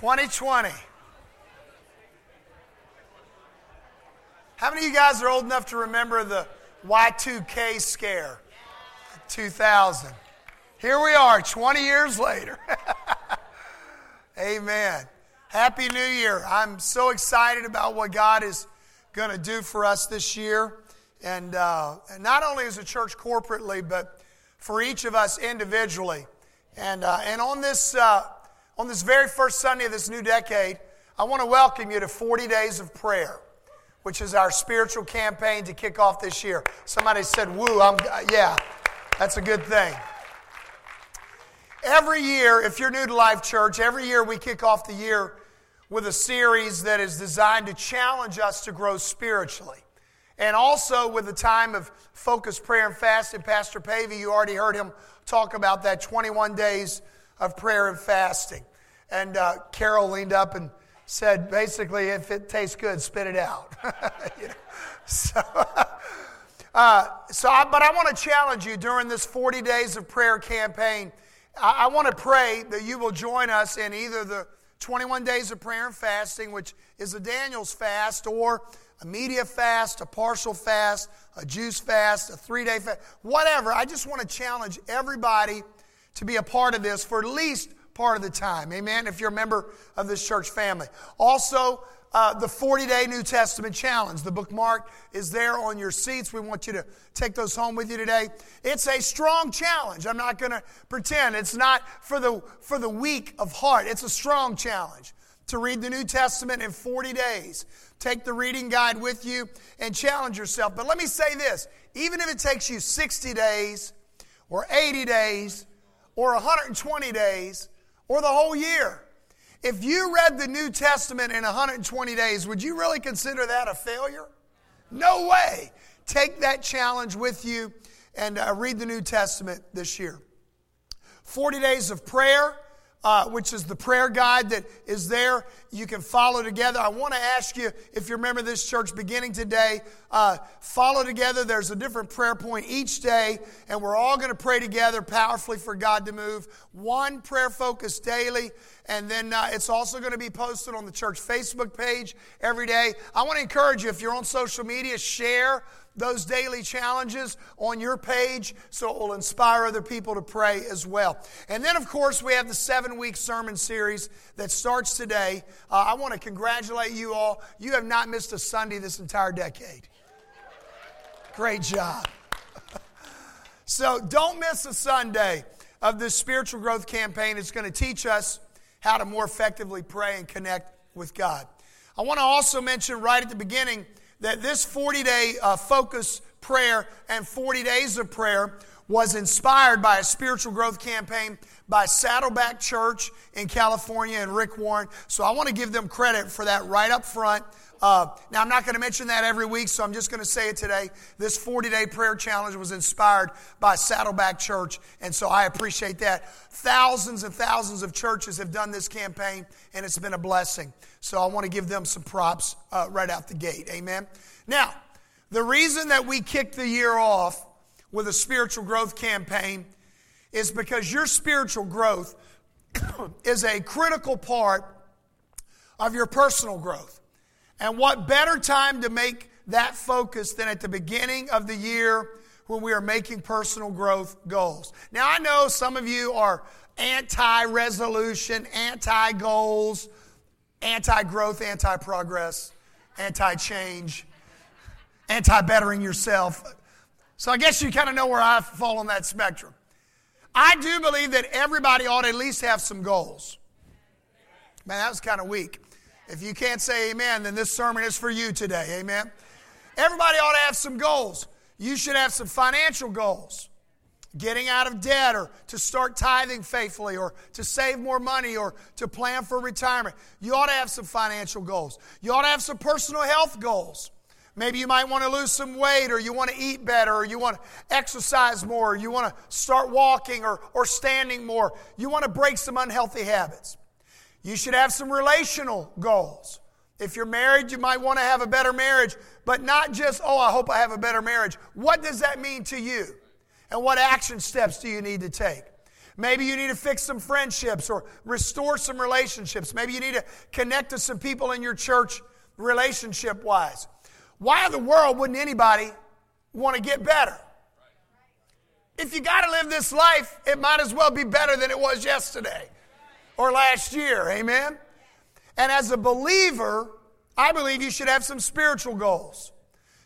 Twenty twenty. How many of you guys are old enough to remember the Y2K scare? 2000. Here we are, 20 years later. Amen. Happy New Year. I'm so excited about what God is going to do for us this year. And, uh, and not only as a church corporately, but for each of us individually. And, uh, and on, this, uh, on this very first Sunday of this new decade, I want to welcome you to 40 Days of Prayer, which is our spiritual campaign to kick off this year. Somebody said, Woo, I'm, uh, yeah, that's a good thing. Every year, if you're new to Life Church, every year we kick off the year with a series that is designed to challenge us to grow spiritually. And also with a time of focused prayer and fasting. Pastor Pavey, you already heard him talk about that 21 days of prayer and fasting. And uh, Carol leaned up and said, basically, if it tastes good, spit it out. you know? So, uh, so I, but I want to challenge you during this 40 days of prayer campaign I, I want to pray that you will join us in either the 21 days of prayer and fasting, which is a Daniel's fast, or a media fast, a partial fast, a juice fast, a three day fast, whatever. I just want to challenge everybody to be a part of this for at least part of the time. Amen. If you're a member of this church family. Also, uh, the 40 day New Testament challenge. The bookmark is there on your seats. We want you to take those home with you today. It's a strong challenge. I'm not going to pretend it's not for the, for the weak of heart. It's a strong challenge to read the New Testament in 40 days. Take the reading guide with you and challenge yourself. But let me say this even if it takes you 60 days or 80 days or 120 days or the whole year, if you read the New Testament in 120 days, would you really consider that a failure? No way. Take that challenge with you and uh, read the New Testament this year. 40 days of prayer uh, which is the prayer guide that is there. You can follow together. I want to ask you, if you remember this church beginning today, uh, follow together. There's a different prayer point each day, and we're all going to pray together powerfully for God to move. One prayer focus daily, and then uh, it's also going to be posted on the church Facebook page every day. I want to encourage you, if you're on social media, share those daily challenges on your page so it will inspire other people to pray as well. And then, of course, we have the seven week sermon series that starts today. Uh, I want to congratulate you all. You have not missed a Sunday this entire decade. Great job. so, don't miss a Sunday of this spiritual growth campaign. It's going to teach us how to more effectively pray and connect with God. I want to also mention right at the beginning that this 40 day uh, focus prayer and 40 days of prayer was inspired by a spiritual growth campaign by Saddleback Church in California and Rick Warren. So I want to give them credit for that right up front. Uh, now, I'm not going to mention that every week, so I'm just going to say it today. This 40 day prayer challenge was inspired by Saddleback Church, and so I appreciate that. Thousands and thousands of churches have done this campaign, and it's been a blessing. So I want to give them some props uh, right out the gate. Amen. Now, the reason that we kicked the year off with a spiritual growth campaign is because your spiritual growth is a critical part of your personal growth. And what better time to make that focus than at the beginning of the year when we are making personal growth goals. Now, I know some of you are anti resolution, anti goals, anti growth, anti progress, anti change, anti bettering yourself. So I guess you kind of know where I fall on that spectrum. I do believe that everybody ought to at least have some goals. Man, that was kind of weak. If you can't say amen, then this sermon is for you today. Amen. Everybody ought to have some goals. You should have some financial goals. getting out of debt or to start tithing faithfully or to save more money or to plan for retirement. You ought to have some financial goals. You ought to have some personal health goals. Maybe you might want to lose some weight or you want to eat better or you want to exercise more or you want to start walking or, or standing more. You want to break some unhealthy habits. You should have some relational goals. If you're married, you might want to have a better marriage, but not just, oh, I hope I have a better marriage. What does that mean to you? And what action steps do you need to take? Maybe you need to fix some friendships or restore some relationships. Maybe you need to connect to some people in your church relationship wise. Why in the world wouldn't anybody want to get better? If you got to live this life, it might as well be better than it was yesterday or last year. Amen? And as a believer, I believe you should have some spiritual goals.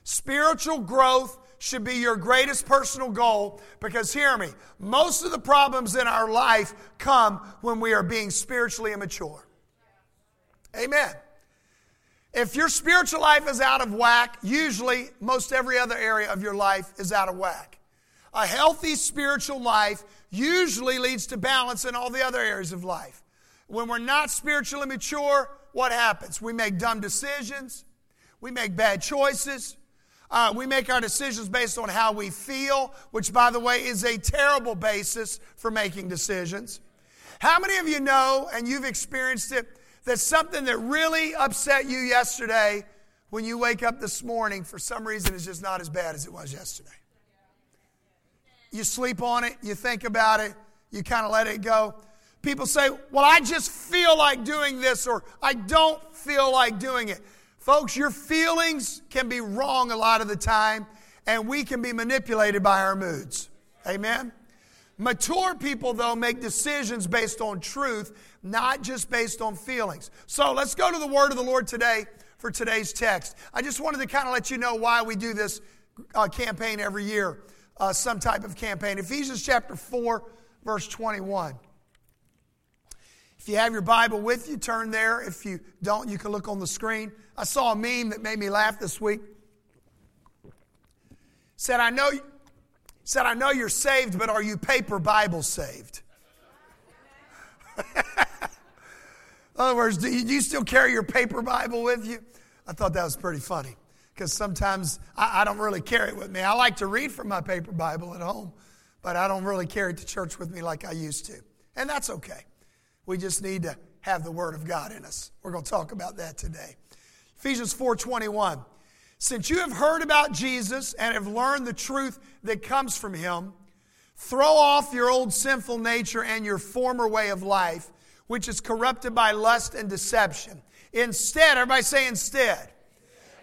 Spiritual growth should be your greatest personal goal because hear me, most of the problems in our life come when we are being spiritually immature. Amen. If your spiritual life is out of whack, usually most every other area of your life is out of whack. A healthy spiritual life usually leads to balance in all the other areas of life. When we're not spiritually mature, what happens? We make dumb decisions, we make bad choices, uh, we make our decisions based on how we feel, which, by the way, is a terrible basis for making decisions. How many of you know, and you've experienced it, that something that really upset you yesterday, when you wake up this morning, for some reason is just not as bad as it was yesterday? You sleep on it, you think about it, you kind of let it go. People say, Well, I just feel like doing this, or I don't feel like doing it. Folks, your feelings can be wrong a lot of the time, and we can be manipulated by our moods. Amen? Mature people, though, make decisions based on truth, not just based on feelings. So let's go to the word of the Lord today for today's text. I just wanted to kind of let you know why we do this uh, campaign every year, uh, some type of campaign. Ephesians chapter 4, verse 21. If you have your Bible with you, turn there. If you don't, you can look on the screen. I saw a meme that made me laugh this week. Said, I know, said, I know you're saved, but are you paper Bible saved? In other words, do you, do you, still carry your paper Bible with you? I thought that was pretty funny because sometimes I, I don't really carry it with me. I like to read from my paper Bible at home, but I don't really carry it to church with me like I used to. And that's okay. We just need to have the Word of God in us. We're going to talk about that today. Ephesians 4:21. Since you have heard about Jesus and have learned the truth that comes from him, throw off your old sinful nature and your former way of life, which is corrupted by lust and deception. Instead, everybody say instead.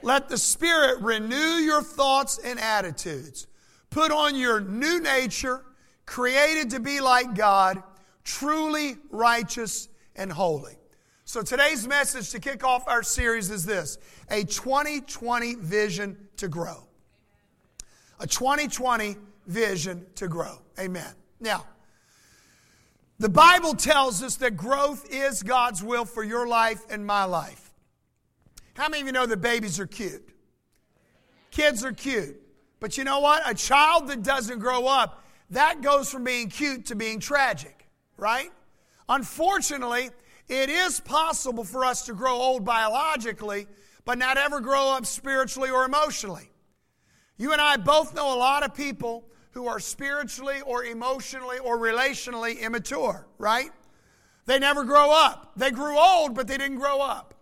Let the Spirit renew your thoughts and attitudes. Put on your new nature, created to be like God truly righteous and holy. So today's message to kick off our series is this a 2020 vision to grow. A 2020 vision to grow. Amen. Now, the Bible tells us that growth is God's will for your life and my life. How many of you know that babies are cute? Kids are cute. But you know what? A child that doesn't grow up, that goes from being cute to being tragic right? Unfortunately, it is possible for us to grow old biologically, but not ever grow up spiritually or emotionally. You and I both know a lot of people who are spiritually or emotionally or relationally immature, right? They never grow up. They grew old, but they didn't grow up.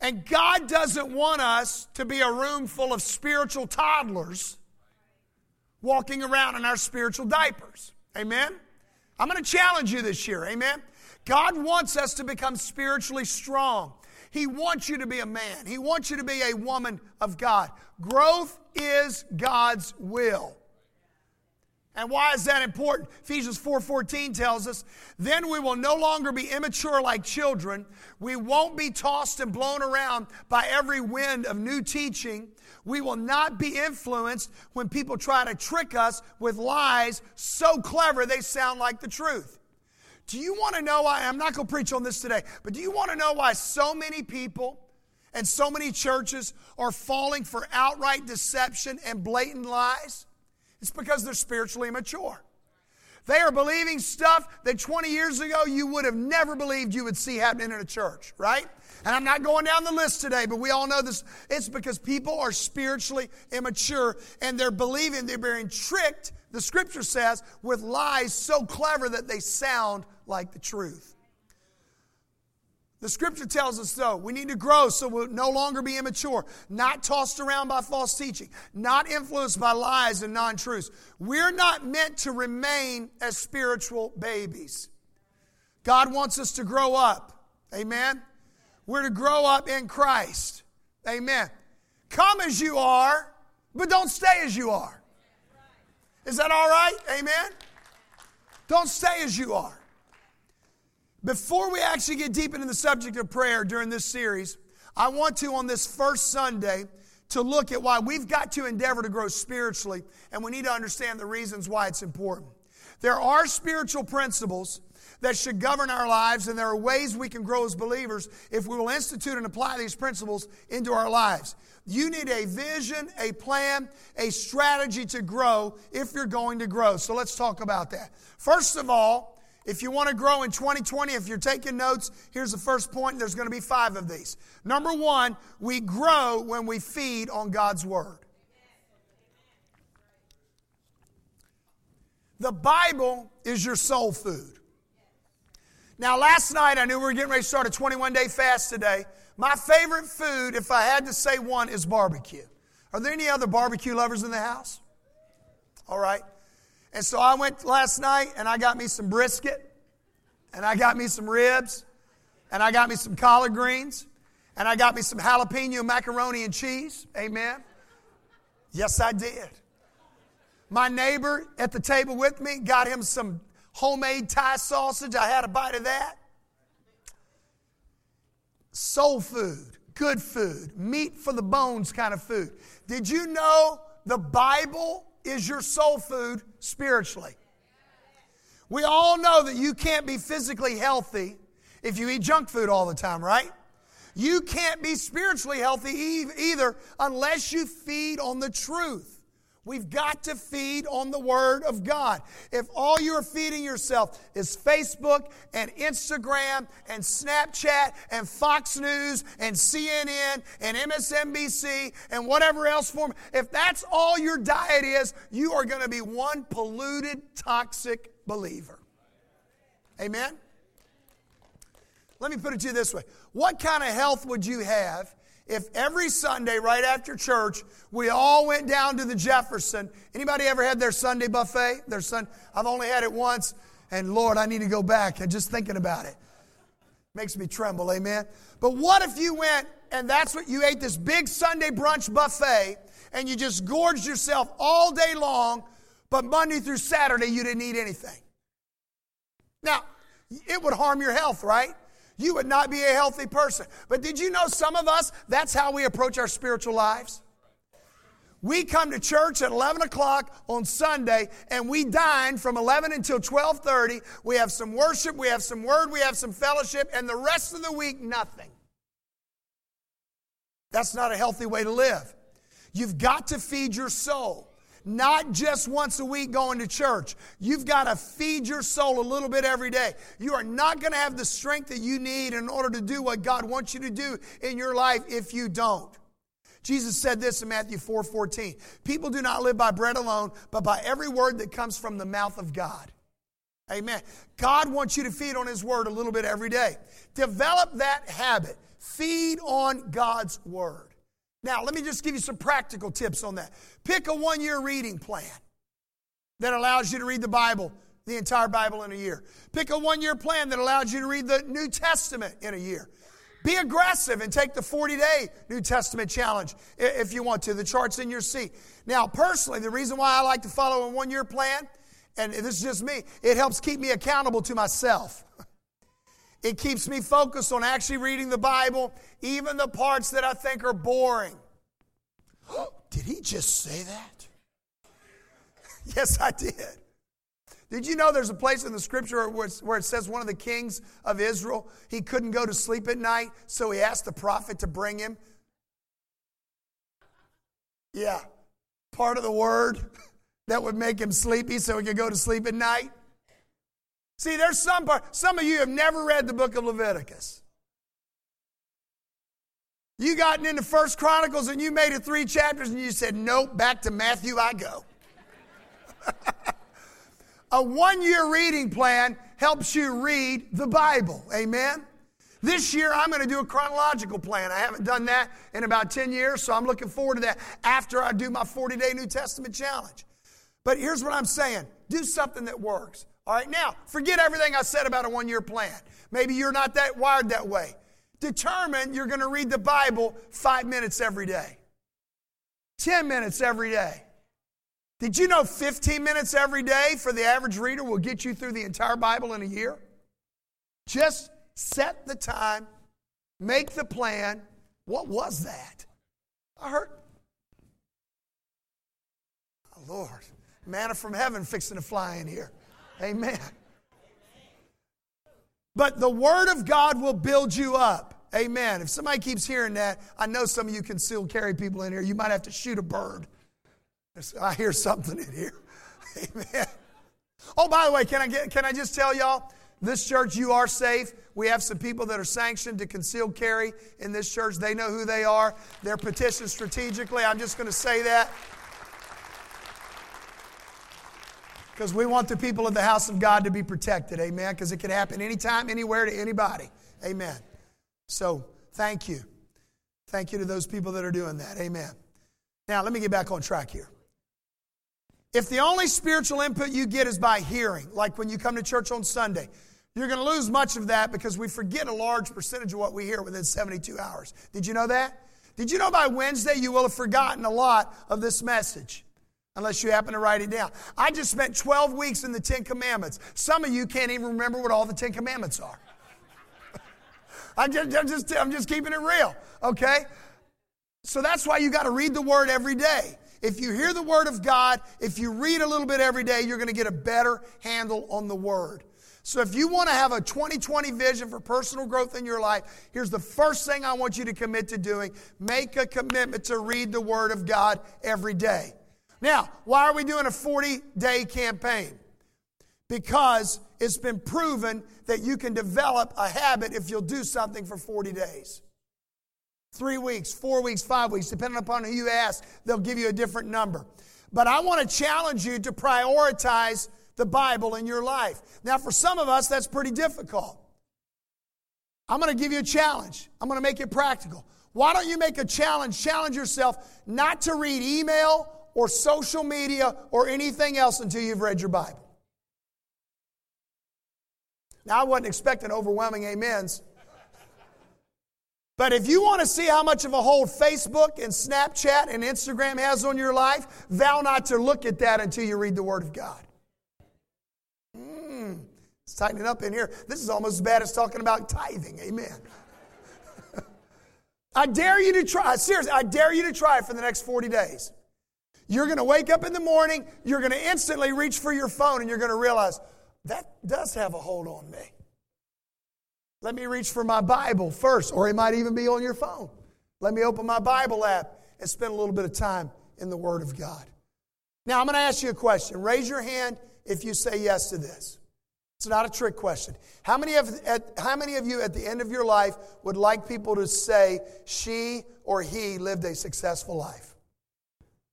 And God doesn't want us to be a room full of spiritual toddlers walking around in our spiritual diapers. Amen? I'm going to challenge you this year, amen? God wants us to become spiritually strong. He wants you to be a man. He wants you to be a woman of God. Growth is God's will. And why is that important? Ephesians 4:14 tells us, "Then we will no longer be immature like children. We won't be tossed and blown around by every wind of new teaching. We will not be influenced when people try to trick us with lies so clever they sound like the truth." Do you want to know why I'm not going to preach on this today, but do you want to know why so many people and so many churches are falling for outright deception and blatant lies? It's because they're spiritually immature. They are believing stuff that 20 years ago you would have never believed you would see happening in a church, right? And I'm not going down the list today, but we all know this. It's because people are spiritually immature and they're believing they're being tricked, the scripture says, with lies so clever that they sound like the truth. The scripture tells us, though, we need to grow so we'll no longer be immature, not tossed around by false teaching, not influenced by lies and non truths. We're not meant to remain as spiritual babies. God wants us to grow up. Amen. We're to grow up in Christ. Amen. Come as you are, but don't stay as you are. Is that all right? Amen. Don't stay as you are. Before we actually get deep into the subject of prayer during this series, I want to, on this first Sunday, to look at why we've got to endeavor to grow spiritually, and we need to understand the reasons why it's important. There are spiritual principles that should govern our lives, and there are ways we can grow as believers if we will institute and apply these principles into our lives. You need a vision, a plan, a strategy to grow if you're going to grow. So let's talk about that. First of all, if you want to grow in 2020, if you're taking notes, here's the first point. There's going to be five of these. Number one, we grow when we feed on God's Word. The Bible is your soul food. Now, last night I knew we were getting ready to start a 21 day fast today. My favorite food, if I had to say one, is barbecue. Are there any other barbecue lovers in the house? All right. And so I went last night and I got me some brisket, and I got me some ribs, and I got me some collard greens, and I got me some jalapeno macaroni and cheese. Amen. Yes, I did. My neighbor at the table with me got him some homemade Thai sausage. I had a bite of that. Soul food, good food, meat for the bones kind of food. Did you know the Bible is your soul food spiritually. We all know that you can't be physically healthy if you eat junk food all the time, right? You can't be spiritually healthy either unless you feed on the truth. We've got to feed on the Word of God. If all you're feeding yourself is Facebook and Instagram and Snapchat and Fox News and CNN and MSNBC and whatever else form, if that's all your diet is, you are going to be one polluted, toxic believer. Amen? Let me put it to you this way What kind of health would you have if every Sunday right after church we all went down to the Jefferson. Anybody ever had their Sunday buffet? Their son I've only had it once and Lord, I need to go back and just thinking about it. Makes me tremble, amen. But what if you went and that's what you ate this big Sunday brunch buffet and you just gorged yourself all day long, but Monday through Saturday you didn't eat anything? Now, it would harm your health, right? You would not be a healthy person. But did you know some of us, that's how we approach our spiritual lives? We come to church at 11 o'clock on Sunday and we dine from 11 until 1230. We have some worship, we have some word, we have some fellowship, and the rest of the week, nothing. That's not a healthy way to live. You've got to feed your soul not just once a week going to church. You've got to feed your soul a little bit every day. You are not going to have the strength that you need in order to do what God wants you to do in your life if you don't. Jesus said this in Matthew 4 14. People do not live by bread alone, but by every word that comes from the mouth of God. Amen. God wants you to feed on His Word a little bit every day. Develop that habit. Feed on God's Word. Now, let me just give you some practical tips on that. Pick a one year reading plan that allows you to read the Bible, the entire Bible in a year. Pick a one year plan that allows you to read the New Testament in a year. Be aggressive and take the 40 day New Testament challenge if you want to. The chart's in your seat. Now, personally, the reason why I like to follow a one year plan, and this is just me, it helps keep me accountable to myself. It keeps me focused on actually reading the Bible, even the parts that I think are boring. did he just say that? yes, I did. Did you know there's a place in the scripture where it says one of the kings of Israel, he couldn't go to sleep at night, so he asked the prophet to bring him? Yeah, part of the word. that would make him sleepy so he could go to sleep at night? See, there's some part, some of you have never read the book of Leviticus. You gotten into First Chronicles and you made it three chapters and you said, Nope, back to Matthew I go. A one year reading plan helps you read the Bible. Amen? This year, I'm going to do a chronological plan. I haven't done that in about 10 years, so I'm looking forward to that after I do my 40 day New Testament challenge. But here's what I'm saying do something that works. All right, now, forget everything I said about a one year plan. Maybe you're not that wired that way. Determine you're going to read the Bible five minutes every day, 10 minutes every day. Did you know 15 minutes every day for the average reader will get you through the entire Bible in a year? Just set the time, make the plan. What was that? I heard. Oh, Lord, manna from heaven fixing to fly in here. Amen. But the Word of God will build you up. Amen. If somebody keeps hearing that, I know some of you concealed carry people in here. You might have to shoot a bird. I hear something in here. Amen. Oh, by the way, can I get, can I just tell y'all? This church, you are safe. We have some people that are sanctioned to conceal carry in this church. They know who they are. They're petitioned strategically. I'm just going to say that. Because we want the people of the house of God to be protected. Amen. Because it can happen anytime, anywhere, to anybody. Amen. So thank you. Thank you to those people that are doing that. Amen. Now, let me get back on track here. If the only spiritual input you get is by hearing, like when you come to church on Sunday, you're going to lose much of that because we forget a large percentage of what we hear within 72 hours. Did you know that? Did you know by Wednesday you will have forgotten a lot of this message? Unless you happen to write it down. I just spent 12 weeks in the Ten Commandments. Some of you can't even remember what all the Ten Commandments are. I'm, just, I'm, just, I'm just keeping it real, okay? So that's why you got to read the Word every day. If you hear the Word of God, if you read a little bit every day, you're going to get a better handle on the Word. So if you want to have a 2020 vision for personal growth in your life, here's the first thing I want you to commit to doing. Make a commitment to read the Word of God every day. Now, why are we doing a 40 day campaign? Because it's been proven that you can develop a habit if you'll do something for 40 days. Three weeks, four weeks, five weeks, depending upon who you ask, they'll give you a different number. But I want to challenge you to prioritize the Bible in your life. Now, for some of us, that's pretty difficult. I'm going to give you a challenge. I'm going to make it practical. Why don't you make a challenge? Challenge yourself not to read email or social media or anything else until you've read your Bible. Now, I wasn't expecting overwhelming amens. But if you want to see how much of a hold Facebook and Snapchat and Instagram has on your life, vow not to look at that until you read the Word of God. Mm, it's tightening up in here. This is almost as bad as talking about tithing. Amen. I dare you to try. Seriously, I dare you to try it for the next 40 days. You're going to wake up in the morning, you're going to instantly reach for your phone, and you're going to realize that does have a hold on me. Let me reach for my Bible first, or it might even be on your phone. Let me open my Bible app and spend a little bit of time in the Word of God. Now, I'm going to ask you a question. Raise your hand if you say yes to this. It's not a trick question. How many, of, at, how many of you at the end of your life would like people to say she or he lived a successful life?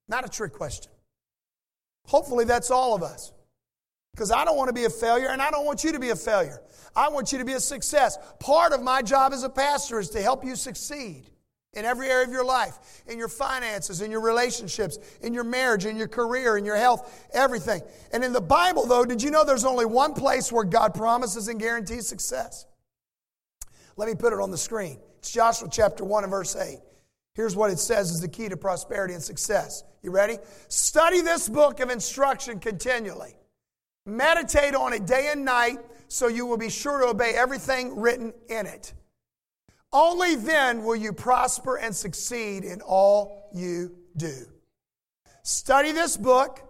Not a trick question. Hopefully, that's all of us. Because I don't want to be a failure and I don't want you to be a failure. I want you to be a success. Part of my job as a pastor is to help you succeed in every area of your life, in your finances, in your relationships, in your marriage, in your career, in your health, everything. And in the Bible, though, did you know there's only one place where God promises and guarantees success? Let me put it on the screen. It's Joshua chapter 1 and verse 8. Here's what it says is the key to prosperity and success. You ready? Study this book of instruction continually. Meditate on it day and night so you will be sure to obey everything written in it. Only then will you prosper and succeed in all you do. Study this book,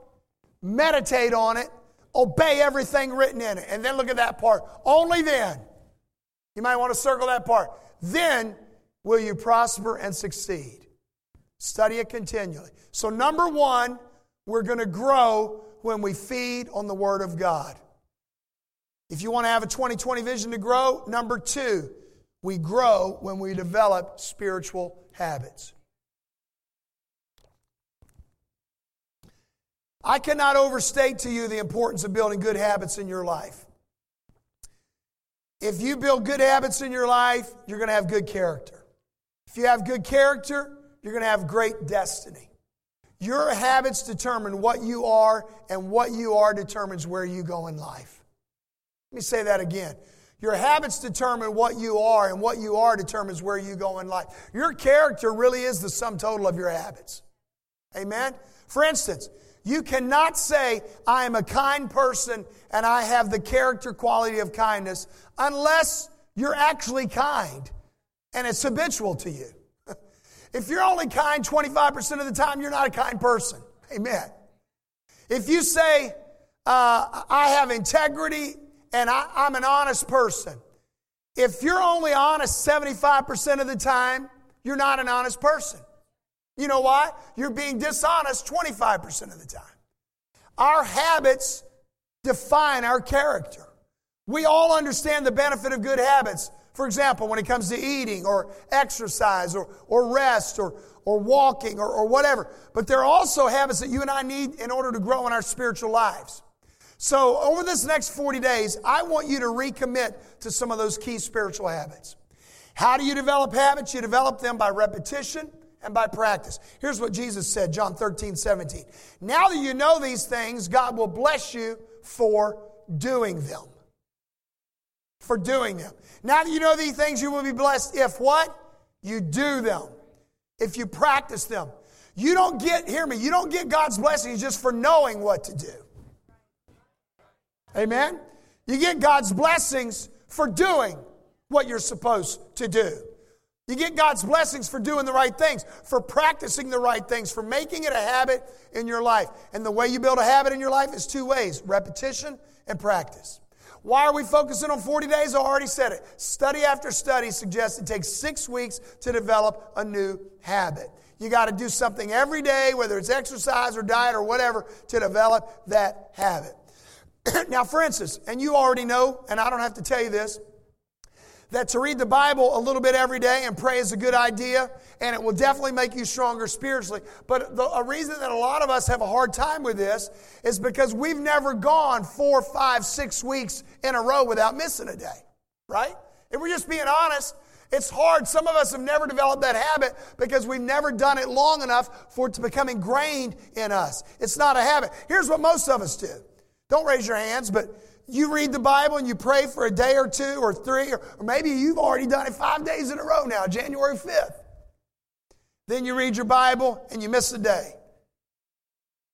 meditate on it, obey everything written in it. And then look at that part. Only then. You might want to circle that part. Then will you prosper and succeed. Study it continually. So, number one, we're going to grow when we feed on the Word of God. If you want to have a 2020 vision to grow, number two, we grow when we develop spiritual habits. I cannot overstate to you the importance of building good habits in your life. If you build good habits in your life, you're going to have good character. If you have good character, you're going to have great destiny. Your habits determine what you are, and what you are determines where you go in life. Let me say that again. Your habits determine what you are, and what you are determines where you go in life. Your character really is the sum total of your habits. Amen? For instance, you cannot say, I am a kind person and I have the character quality of kindness unless you're actually kind and it's habitual to you. if you're only kind 25% of the time, you're not a kind person. Amen. If you say, uh, I have integrity and I, I'm an honest person, if you're only honest 75% of the time, you're not an honest person. You know why? You're being dishonest 25% of the time. Our habits define our character. We all understand the benefit of good habits. For example, when it comes to eating or exercise or, or rest or, or walking or, or whatever. But there are also habits that you and I need in order to grow in our spiritual lives. So, over this next 40 days, I want you to recommit to some of those key spiritual habits. How do you develop habits? You develop them by repetition and by practice. Here's what Jesus said, John 13, 17. Now that you know these things, God will bless you for doing them. For doing them. Now that you know these things, you will be blessed if what? You do them. If you practice them. You don't get, hear me, you don't get God's blessings just for knowing what to do. Amen? You get God's blessings for doing what you're supposed to do. You get God's blessings for doing the right things, for practicing the right things, for making it a habit in your life. And the way you build a habit in your life is two ways repetition and practice. Why are we focusing on 40 days? I already said it. Study after study suggests it takes six weeks to develop a new habit. You got to do something every day, whether it's exercise or diet or whatever, to develop that habit. now, for instance, and you already know, and I don't have to tell you this, that to read the Bible a little bit every day and pray is a good idea, and it will definitely make you stronger spiritually. But the, a reason that a lot of us have a hard time with this is because we've never gone four, five, six weeks in a row without missing a day, right? If we're just being honest, it's hard. Some of us have never developed that habit because we've never done it long enough for it to become ingrained in us. It's not a habit. Here's what most of us do. Don't raise your hands, but you read the Bible and you pray for a day or two or three, or, or maybe you've already done it five days in a row now, January 5th. Then you read your Bible and you miss a day.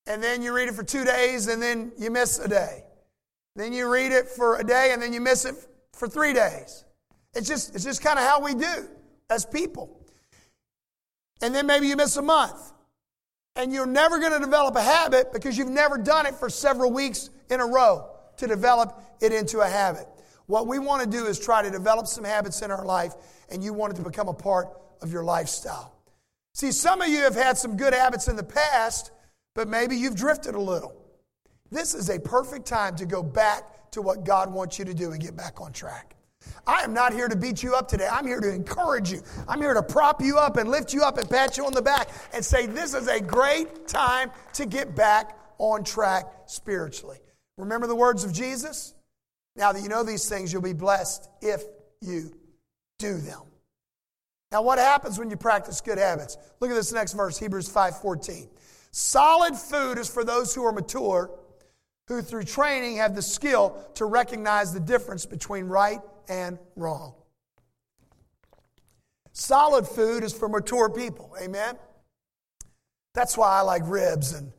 And then you read it for two days and then you miss a day. Then you read it for a day and then you miss it for three days. It's just, it's just kind of how we do as people. And then maybe you miss a month. And you're never going to develop a habit because you've never done it for several weeks in a row to develop it into a habit. What we want to do is try to develop some habits in our life, and you want it to become a part of your lifestyle. See, some of you have had some good habits in the past, but maybe you've drifted a little. This is a perfect time to go back to what God wants you to do and get back on track. I am not here to beat you up today. I'm here to encourage you. I'm here to prop you up and lift you up and pat you on the back and say, This is a great time to get back on track spiritually. Remember the words of Jesus? Now that you know these things, you'll be blessed if you do them. Now, what happens when you practice good habits? Look at this next verse, Hebrews 5:14. Solid food is for those who are mature, who through training have the skill to recognize the difference between right and wrong. Solid food is for mature people. Amen. That's why I like ribs and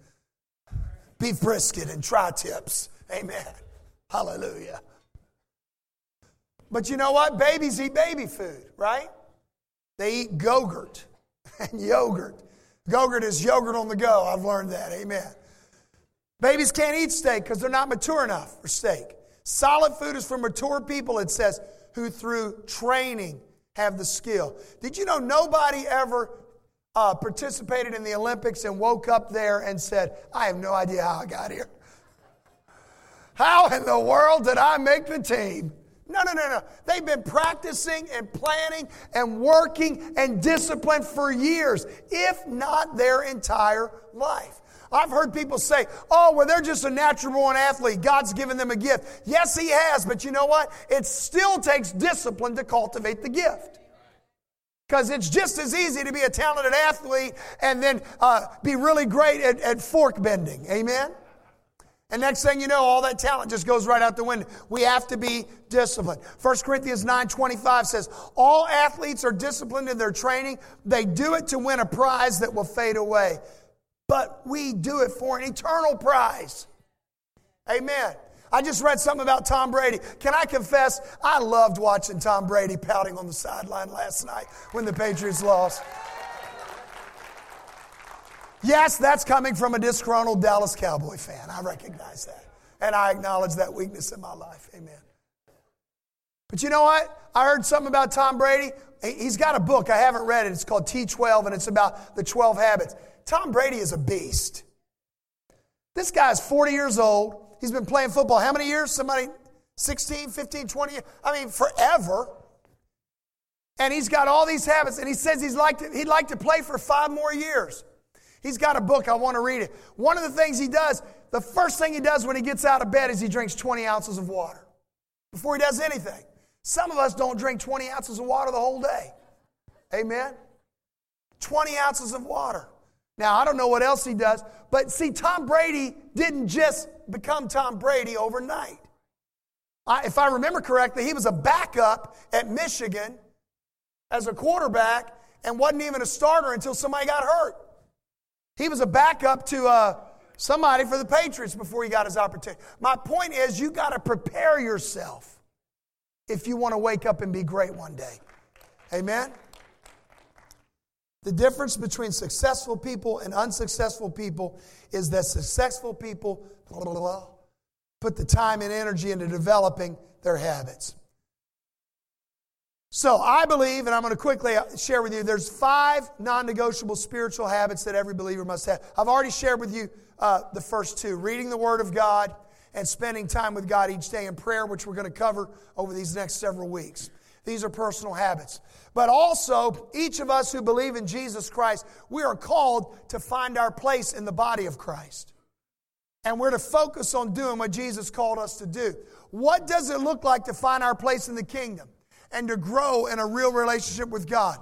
beef brisket and tri tips. Amen. Hallelujah. But you know what? Babies eat baby food, right? They eat Go-Gurt and yogurt. Go-Gurt is yogurt on the go. I've learned that. Amen. Babies can't eat steak because they're not mature enough for steak. Solid food is for mature people, it says, who through training have the skill. Did you know nobody ever uh, participated in the Olympics and woke up there and said, I have no idea how I got here. How in the world did I make the team? No, no, no, no. They've been practicing and planning and working and disciplined for years, if not their entire life. I've heard people say, oh, well, they're just a natural born athlete. God's given them a gift. Yes, He has, but you know what? It still takes discipline to cultivate the gift. Because it's just as easy to be a talented athlete and then uh, be really great at, at fork bending. Amen? And next thing you know, all that talent just goes right out the window. We have to be disciplined. 1 Corinthians 9:25 says, "All athletes are disciplined in their training. They do it to win a prize that will fade away, but we do it for an eternal prize." Amen. I just read something about Tom Brady. Can I confess, I loved watching Tom Brady pouting on the sideline last night when the Patriots lost. Yes, that's coming from a disgruntled Dallas Cowboy fan. I recognize that. And I acknowledge that weakness in my life. Amen. But you know what? I heard something about Tom Brady. He's got a book. I haven't read it. It's called T12, and it's about the 12 habits. Tom Brady is a beast. This guy's 40 years old. He's been playing football how many years? Somebody 16, 15, 20 years? I mean, forever. And he's got all these habits, and he says he's like to, he'd like to play for five more years. He's got a book. I want to read it. One of the things he does, the first thing he does when he gets out of bed is he drinks 20 ounces of water before he does anything. Some of us don't drink 20 ounces of water the whole day. Amen? 20 ounces of water. Now, I don't know what else he does, but see, Tom Brady didn't just become Tom Brady overnight. I, if I remember correctly, he was a backup at Michigan as a quarterback and wasn't even a starter until somebody got hurt. He was a backup to uh, somebody for the Patriots before he got his opportunity. My point is, you got to prepare yourself if you want to wake up and be great one day. Amen? The difference between successful people and unsuccessful people is that successful people blah, blah, blah, put the time and energy into developing their habits. So I believe, and I'm going to quickly share with you, there's five non-negotiable spiritual habits that every believer must have. I've already shared with you uh, the first two, reading the Word of God and spending time with God each day in prayer, which we're going to cover over these next several weeks. These are personal habits. But also, each of us who believe in Jesus Christ, we are called to find our place in the body of Christ. And we're to focus on doing what Jesus called us to do. What does it look like to find our place in the kingdom? and to grow in a real relationship with God?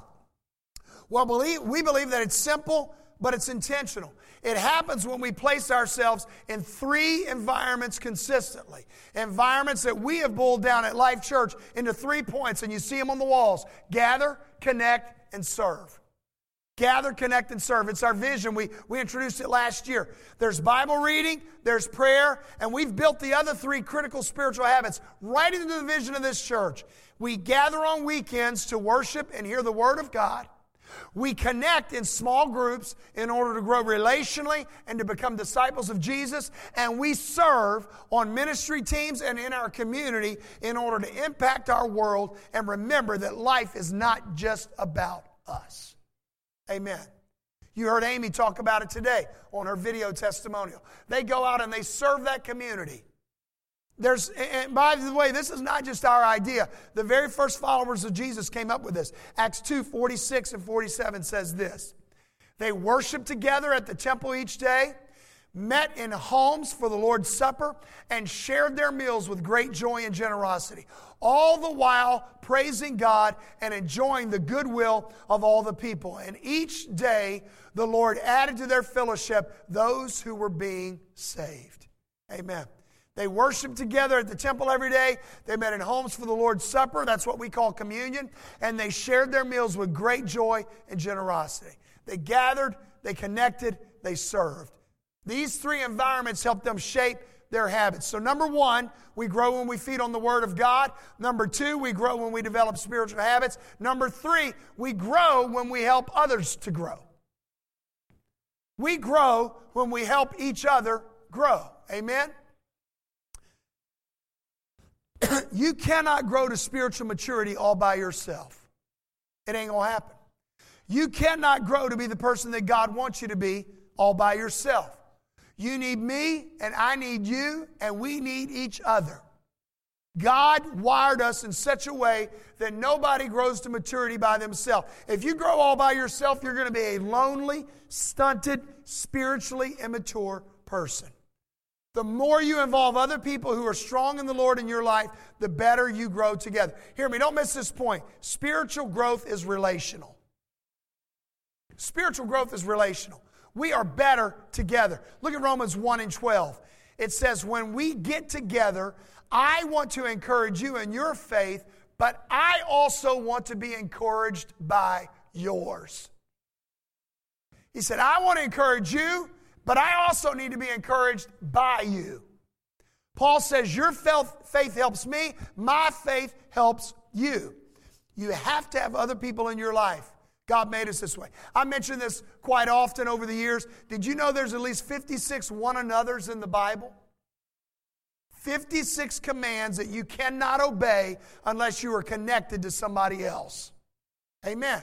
Well, believe, we believe that it's simple, but it's intentional. It happens when we place ourselves in three environments consistently. Environments that we have boiled down at Life Church into three points, and you see them on the walls gather, connect, and serve. Gather, connect, and serve. It's our vision. We, we introduced it last year. There's Bible reading, there's prayer, and we've built the other three critical spiritual habits right into the vision of this church. We gather on weekends to worship and hear the Word of God. We connect in small groups in order to grow relationally and to become disciples of Jesus. And we serve on ministry teams and in our community in order to impact our world and remember that life is not just about us. Amen. You heard Amy talk about it today on her video testimonial. They go out and they serve that community. There's, and by the way, this is not just our idea. The very first followers of Jesus came up with this. Acts 2 46 and 47 says this They worshiped together at the temple each day, met in homes for the Lord's Supper, and shared their meals with great joy and generosity, all the while praising God and enjoying the goodwill of all the people. And each day the Lord added to their fellowship those who were being saved. Amen. They worshiped together at the temple every day. They met in homes for the Lord's Supper. That's what we call communion. And they shared their meals with great joy and generosity. They gathered, they connected, they served. These three environments helped them shape their habits. So, number one, we grow when we feed on the Word of God. Number two, we grow when we develop spiritual habits. Number three, we grow when we help others to grow. We grow when we help each other grow. Amen? you cannot grow to spiritual maturity all by yourself. It ain't going to happen. You cannot grow to be the person that God wants you to be all by yourself. You need me, and I need you, and we need each other. God wired us in such a way that nobody grows to maturity by themselves. If you grow all by yourself, you're going to be a lonely, stunted, spiritually immature person. The more you involve other people who are strong in the Lord in your life, the better you grow together. Hear me, don't miss this point. Spiritual growth is relational. Spiritual growth is relational. We are better together. Look at Romans 1 and 12. It says, When we get together, I want to encourage you in your faith, but I also want to be encouraged by yours. He said, I want to encourage you, but I also need to be encouraged by you. Paul says, Your faith helps me, my faith helps you. You have to have other people in your life. God made us this way. I mention this quite often over the years. Did you know there's at least 56 one another's in the Bible? 56 commands that you cannot obey unless you are connected to somebody else. Amen.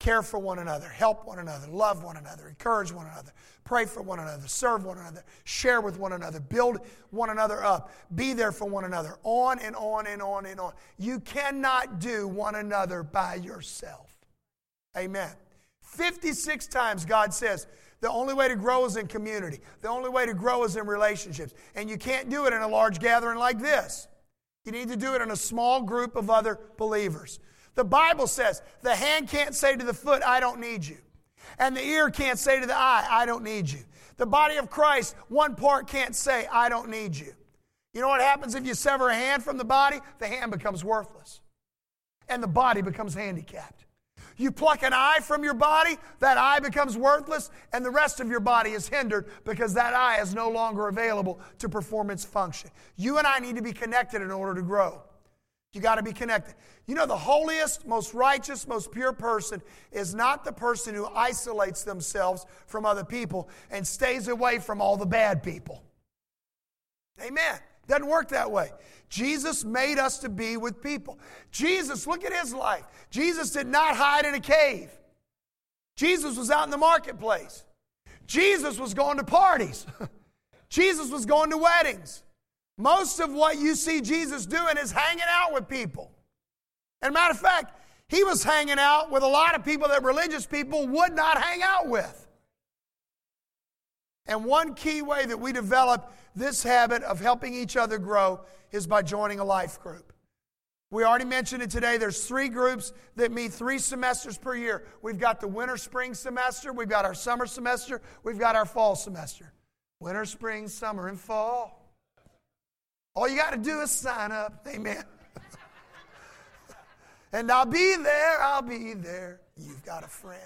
Care for one another, help one another, love one another, encourage one another, pray for one another, serve one another, share with one another, build one another up, be there for one another, on and on and on and on. You cannot do one another by yourself. Amen. 56 times God says, the only way to grow is in community. The only way to grow is in relationships. And you can't do it in a large gathering like this. You need to do it in a small group of other believers. The Bible says the hand can't say to the foot, I don't need you. And the ear can't say to the eye, I don't need you. The body of Christ, one part can't say, I don't need you. You know what happens if you sever a hand from the body? The hand becomes worthless. And the body becomes handicapped. You pluck an eye from your body, that eye becomes worthless, and the rest of your body is hindered because that eye is no longer available to perform its function. You and I need to be connected in order to grow. You got to be connected. You know, the holiest, most righteous, most pure person is not the person who isolates themselves from other people and stays away from all the bad people. Amen. Doesn't work that way. Jesus made us to be with people. Jesus, look at his life. Jesus did not hide in a cave. Jesus was out in the marketplace. Jesus was going to parties. Jesus was going to weddings. Most of what you see Jesus doing is hanging out with people. And matter of fact, he was hanging out with a lot of people that religious people would not hang out with. And one key way that we develop this habit of helping each other grow is by joining a life group. We already mentioned it today. There's three groups that meet three semesters per year. We've got the winter spring semester, we've got our summer semester, we've got our fall semester. Winter, spring, summer, and fall. All you got to do is sign up. Amen. And I'll be there, I'll be there. You've got a friend.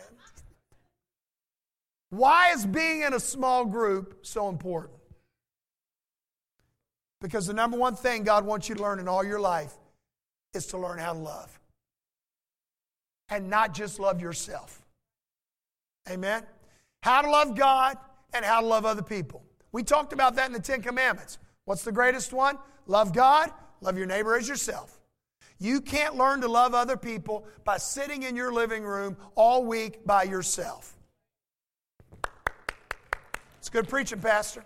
Why is being in a small group so important? Because the number one thing God wants you to learn in all your life is to learn how to love. And not just love yourself. Amen? How to love God and how to love other people. We talked about that in the Ten Commandments. What's the greatest one? Love God, love your neighbor as yourself. You can't learn to love other people by sitting in your living room all week by yourself. It's good preaching, Pastor.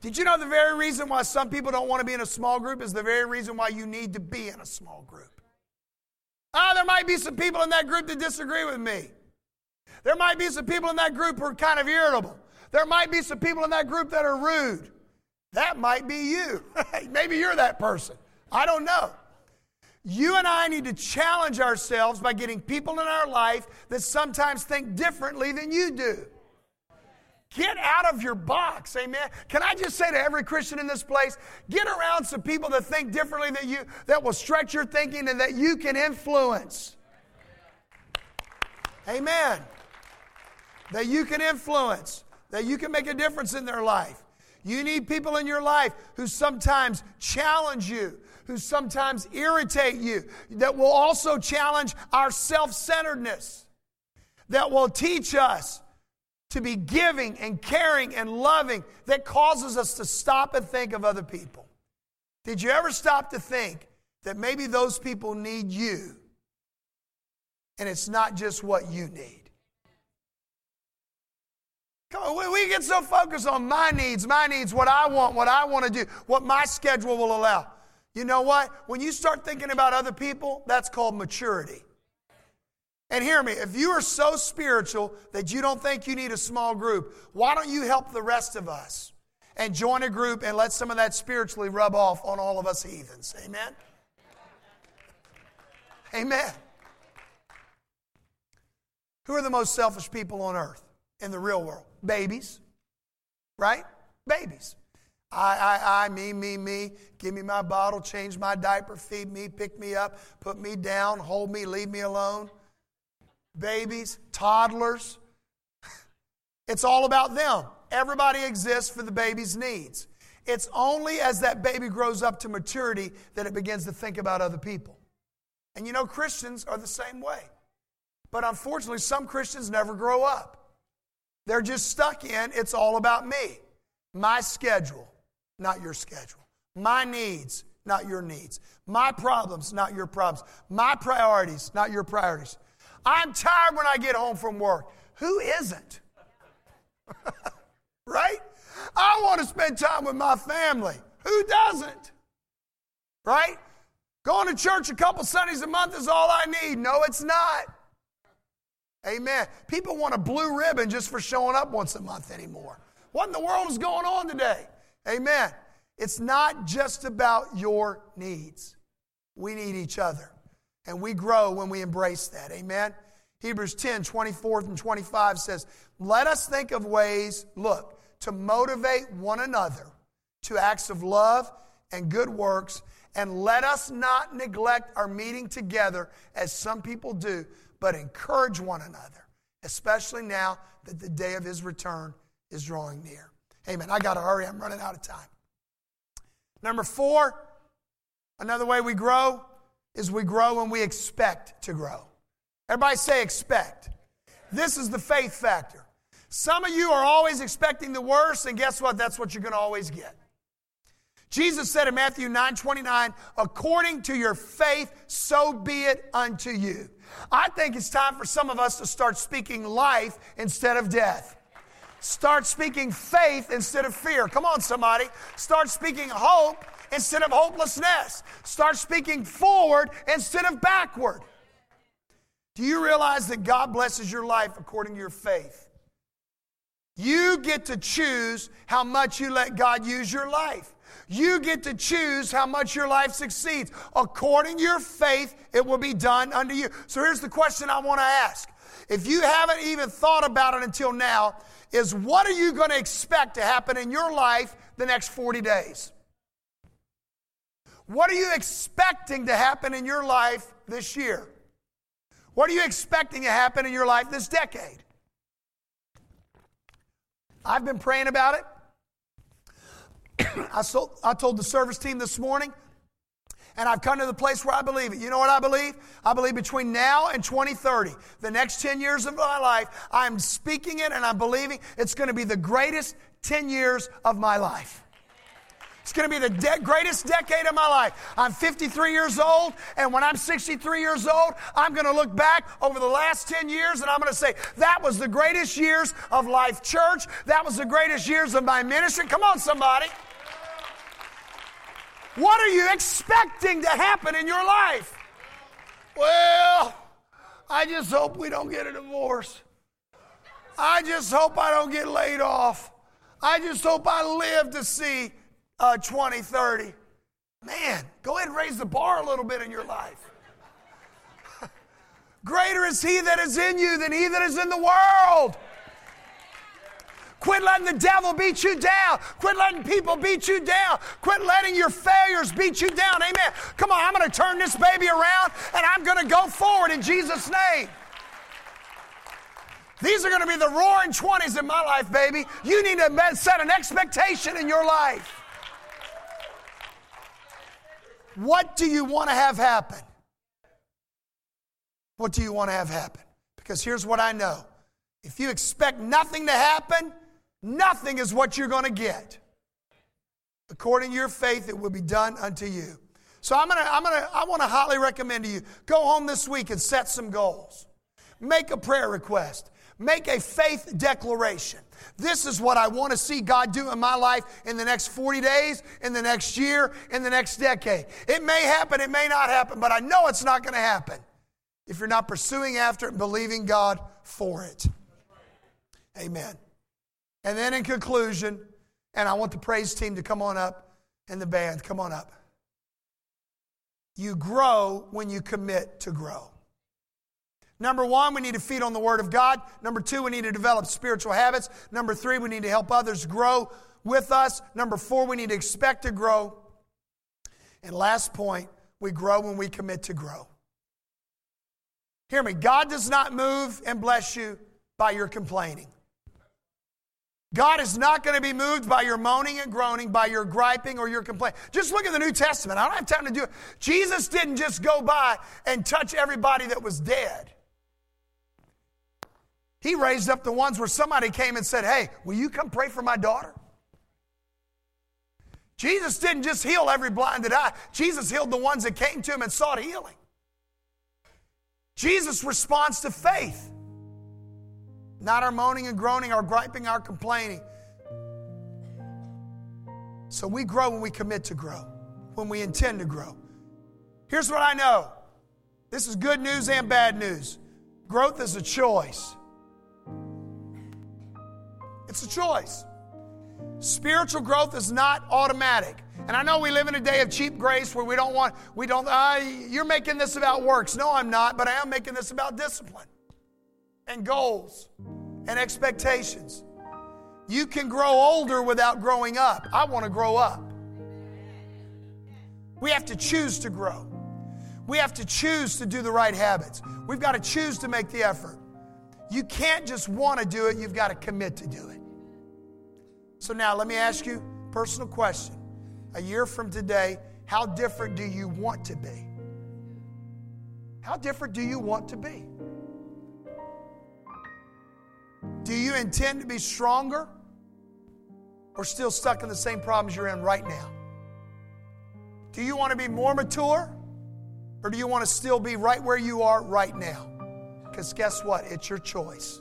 Did you know the very reason why some people don't want to be in a small group is the very reason why you need to be in a small group? Ah, oh, there might be some people in that group that disagree with me. There might be some people in that group who are kind of irritable. There might be some people in that group that are rude. That might be you. Maybe you're that person. I don't know. You and I need to challenge ourselves by getting people in our life that sometimes think differently than you do. Get out of your box, amen. Can I just say to every Christian in this place, get around some people that think differently than you, that will stretch your thinking and that you can influence. Amen. That you can influence, that you can make a difference in their life. You need people in your life who sometimes challenge you, who sometimes irritate you, that will also challenge our self centeredness, that will teach us to be giving and caring and loving that causes us to stop and think of other people. Did you ever stop to think that maybe those people need you and it's not just what you need. Come on, we get so focused on my needs, my needs, what I want, what I want to do, what my schedule will allow. You know what? When you start thinking about other people, that's called maturity. And hear me, if you are so spiritual that you don't think you need a small group, why don't you help the rest of us and join a group and let some of that spiritually rub off on all of us heathens? Amen? Amen. Who are the most selfish people on earth in the real world? Babies, right? Babies. I, I, I, me, me, me. Give me my bottle, change my diaper, feed me, pick me up, put me down, hold me, leave me alone. Babies, toddlers. It's all about them. Everybody exists for the baby's needs. It's only as that baby grows up to maturity that it begins to think about other people. And you know, Christians are the same way. But unfortunately, some Christians never grow up. They're just stuck in it's all about me, my schedule, not your schedule, my needs, not your needs, my problems, not your problems, my priorities, not your priorities. I'm tired when I get home from work. Who isn't? right? I want to spend time with my family. Who doesn't? Right? Going to church a couple Sundays a month is all I need. No, it's not. Amen. People want a blue ribbon just for showing up once a month anymore. What in the world is going on today? Amen. It's not just about your needs. We need each other. And we grow when we embrace that. Amen. Hebrews 10, 24 and 25 says, Let us think of ways, look, to motivate one another to acts of love and good works and let us not neglect our meeting together as some people do, but encourage one another, especially now that the day of his return is drawing near. Amen. I got to hurry. I'm running out of time. Number four, another way we grow is we grow when we expect to grow. Everybody say expect. This is the faith factor. Some of you are always expecting the worst, and guess what? That's what you're going to always get. Jesus said in Matthew 9 29, according to your faith, so be it unto you. I think it's time for some of us to start speaking life instead of death. Start speaking faith instead of fear. Come on, somebody. Start speaking hope instead of hopelessness. Start speaking forward instead of backward. Do you realize that God blesses your life according to your faith? You get to choose how much you let God use your life. You get to choose how much your life succeeds. According to your faith, it will be done unto you. So here's the question I want to ask. If you haven't even thought about it until now, is what are you going to expect to happen in your life the next 40 days? What are you expecting to happen in your life this year? What are you expecting to happen in your life this decade? I've been praying about it. I, told the service team this morning, and I've come to the place where I believe it. You know what I believe? I believe between now and 2030, the next 10 years of my life, I'm speaking it and I'm believing it's going to be the greatest 10 years of my life. It's going to be the de- greatest decade of my life. I'm 53 years old, and when I'm 63 years old, I'm going to look back over the last 10 years and I'm going to say, that was the greatest years of Life Church. That was the greatest years of my ministry. Come on, somebody. What are you expecting to happen in your life? Well, I just hope we don't get a divorce. I just hope I don't get laid off. I just hope I live to see uh, 2030. Man, go ahead and raise the bar a little bit in your life. Greater is He that is in you than He that is in the world. Quit letting the devil beat you down. Quit letting people beat you down. Quit letting your failures beat you down. Amen. Come on, I'm going to turn this baby around and I'm going to go forward in Jesus' name. These are going to be the roaring 20s in my life, baby. You need to set an expectation in your life. What do you want to have happen? What do you want to have happen? Because here's what I know if you expect nothing to happen, Nothing is what you're going to get. According to your faith, it will be done unto you. So I'm gonna, I'm gonna, I want to highly recommend to you go home this week and set some goals. make a prayer request, make a faith declaration. This is what I want to see God do in my life in the next 40 days, in the next year, in the next decade. It may happen, it may not happen, but I know it's not going to happen if you're not pursuing after it and believing God for it. Amen. And then in conclusion, and I want the praise team to come on up and the band, come on up. You grow when you commit to grow. Number one, we need to feed on the Word of God. Number two, we need to develop spiritual habits. Number three, we need to help others grow with us. Number four, we need to expect to grow. And last point, we grow when we commit to grow. Hear me, God does not move and bless you by your complaining. God is not going to be moved by your moaning and groaning, by your griping or your complaint. Just look at the New Testament. I don't have time to do it. Jesus didn't just go by and touch everybody that was dead. He raised up the ones where somebody came and said, Hey, will you come pray for my daughter? Jesus didn't just heal every blinded eye, Jesus healed the ones that came to him and sought healing. Jesus responds to faith. Not our moaning and groaning, our griping, our complaining. So we grow when we commit to grow, when we intend to grow. Here's what I know this is good news and bad news. Growth is a choice. It's a choice. Spiritual growth is not automatic. And I know we live in a day of cheap grace where we don't want, we don't, uh, you're making this about works. No, I'm not, but I am making this about discipline and goals and expectations. You can grow older without growing up. I want to grow up. We have to choose to grow. We have to choose to do the right habits. We've got to choose to make the effort. You can't just want to do it, you've got to commit to do it. So now let me ask you a personal question. A year from today, how different do you want to be? How different do you want to be? Do you intend to be stronger or still stuck in the same problems you're in right now? Do you want to be more mature or do you want to still be right where you are right now? Because guess what? It's your choice.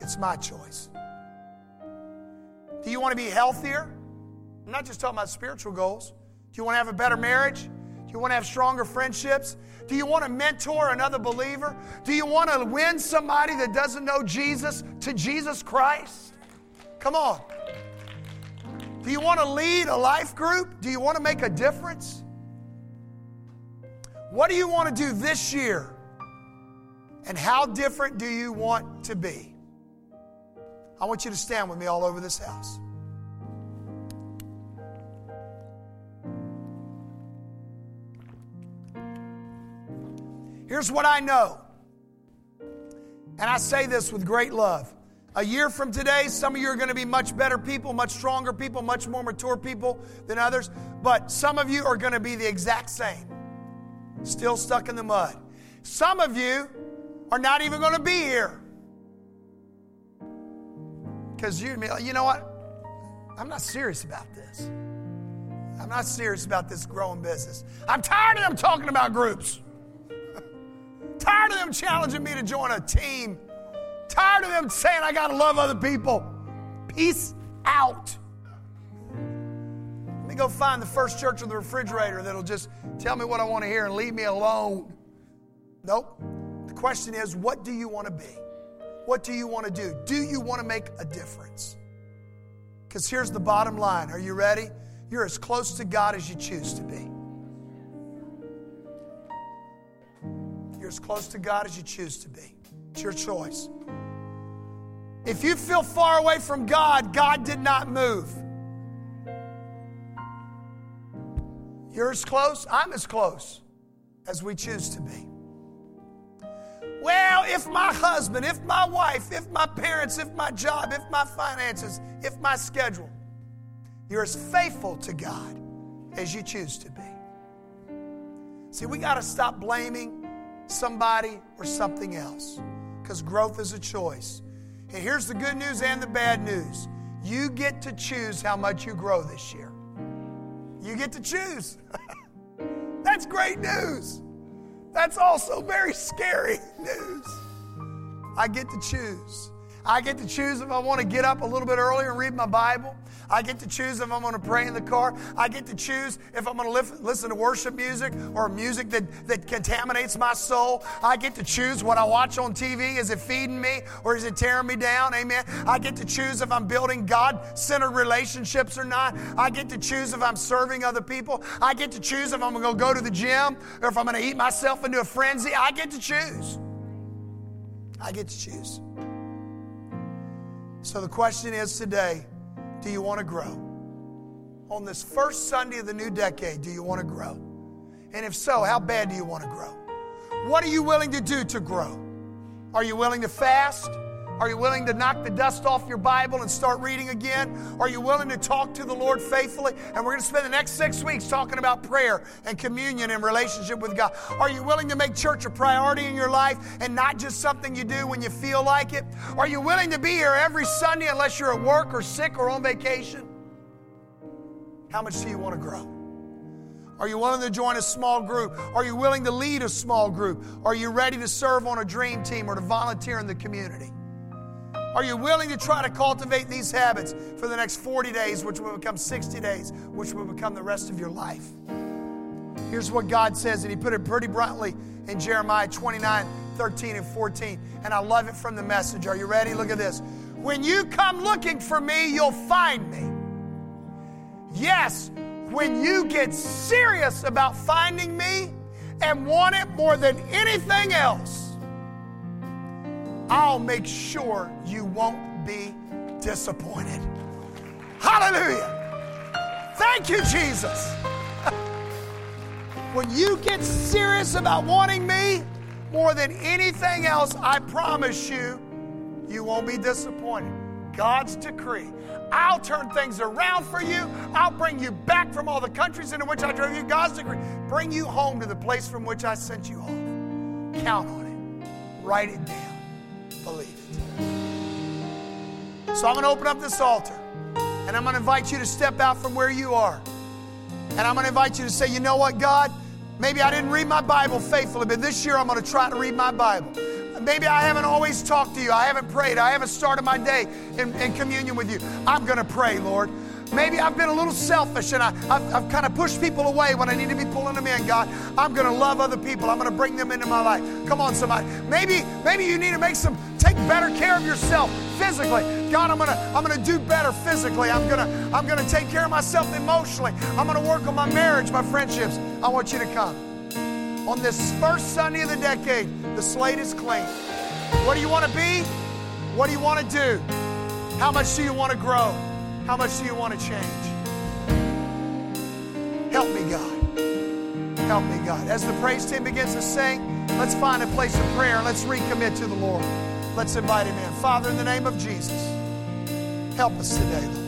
It's my choice. Do you want to be healthier? I'm not just talking about spiritual goals. Do you want to have a better marriage? Do you want to have stronger friendships? Do you want to mentor another believer? Do you want to win somebody that doesn't know Jesus to Jesus Christ? Come on. Do you want to lead a life group? Do you want to make a difference? What do you want to do this year? And how different do you want to be? I want you to stand with me all over this house. Here's what I know, and I say this with great love. A year from today, some of you are going to be much better people, much stronger people, much more mature people than others, but some of you are going to be the exact same, still stuck in the mud. Some of you are not even going to be here. Because you, you know what? I'm not serious about this. I'm not serious about this growing business. I'm tired of them talking about groups. Tired of them challenging me to join a team. Tired of them saying I got to love other people. Peace out. Let me go find the first church on the refrigerator that'll just tell me what I want to hear and leave me alone. Nope. The question is, what do you want to be? What do you want to do? Do you want to make a difference? Because here's the bottom line. Are you ready? You're as close to God as you choose to be. You're as close to God as you choose to be. It's your choice. If you feel far away from God, God did not move. You're as close, I'm as close as we choose to be. Well, if my husband, if my wife, if my parents, if my job, if my finances, if my schedule, you're as faithful to God as you choose to be. See, we got to stop blaming somebody or something else because growth is a choice. And here's the good news and the bad news you get to choose how much you grow this year. You get to choose. That's great news. That's also very scary news. I get to choose. I get to choose if I want to get up a little bit earlier and read my Bible. I get to choose if I'm going to pray in the car. I get to choose if I'm going to listen to worship music or music that, that contaminates my soul. I get to choose what I watch on TV. Is it feeding me or is it tearing me down? Amen. I get to choose if I'm building God centered relationships or not. I get to choose if I'm serving other people. I get to choose if I'm going to go to the gym or if I'm going to eat myself into a frenzy. I get to choose. I get to choose. So the question is today do you want to grow? On this first Sunday of the new decade, do you want to grow? And if so, how bad do you want to grow? What are you willing to do to grow? Are you willing to fast? Are you willing to knock the dust off your Bible and start reading again? Are you willing to talk to the Lord faithfully? And we're going to spend the next six weeks talking about prayer and communion and relationship with God. Are you willing to make church a priority in your life and not just something you do when you feel like it? Are you willing to be here every Sunday unless you're at work or sick or on vacation? How much do you want to grow? Are you willing to join a small group? Are you willing to lead a small group? Are you ready to serve on a dream team or to volunteer in the community? Are you willing to try to cultivate these habits for the next 40 days, which will become 60 days, which will become the rest of your life? Here's what God says, and He put it pretty bluntly in Jeremiah 29 13 and 14. And I love it from the message. Are you ready? Look at this. When you come looking for me, you'll find me. Yes, when you get serious about finding me and want it more than anything else, I'll make sure you won't be disappointed. Hallelujah. Thank you, Jesus. when you get serious about wanting me more than anything else, I promise you, you won't be disappointed. God's decree. I'll turn things around for you. I'll bring you back from all the countries into which I drove you. God's decree. Bring you home to the place from which I sent you home. Count on it. Write it down believe it. So I'm going to open up this altar and I'm going to invite you to step out from where you are. And I'm going to invite you to say, you know what, God? Maybe I didn't read my Bible faithfully, but this year I'm going to try to read my Bible. Maybe I haven't always talked to you. I haven't prayed. I haven't started my day in, in communion with you. I'm going to pray, Lord. Maybe I've been a little selfish and I, have I've kind of pushed people away when I need to be pulling them in, God. I'm going to love other people. I'm going to bring them into my life. Come on, somebody. Maybe, maybe you need to make some, take better care of yourself physically. God, I'm to, I'm to do better physically. I'm to, I'm to take care of myself emotionally. I'm to work on my marriage, my friendships. I want you to come. On this first Sunday of the decade, the slate is clean. What do you want to be? What do you want to do? How much do you want to grow? How much do you want to change? Help me, God. Help me, God. As the praise team begins to sing, let's find a place of prayer. Let's recommit to the Lord. Let's invite him in. Father, in the name of Jesus, help us today, Lord.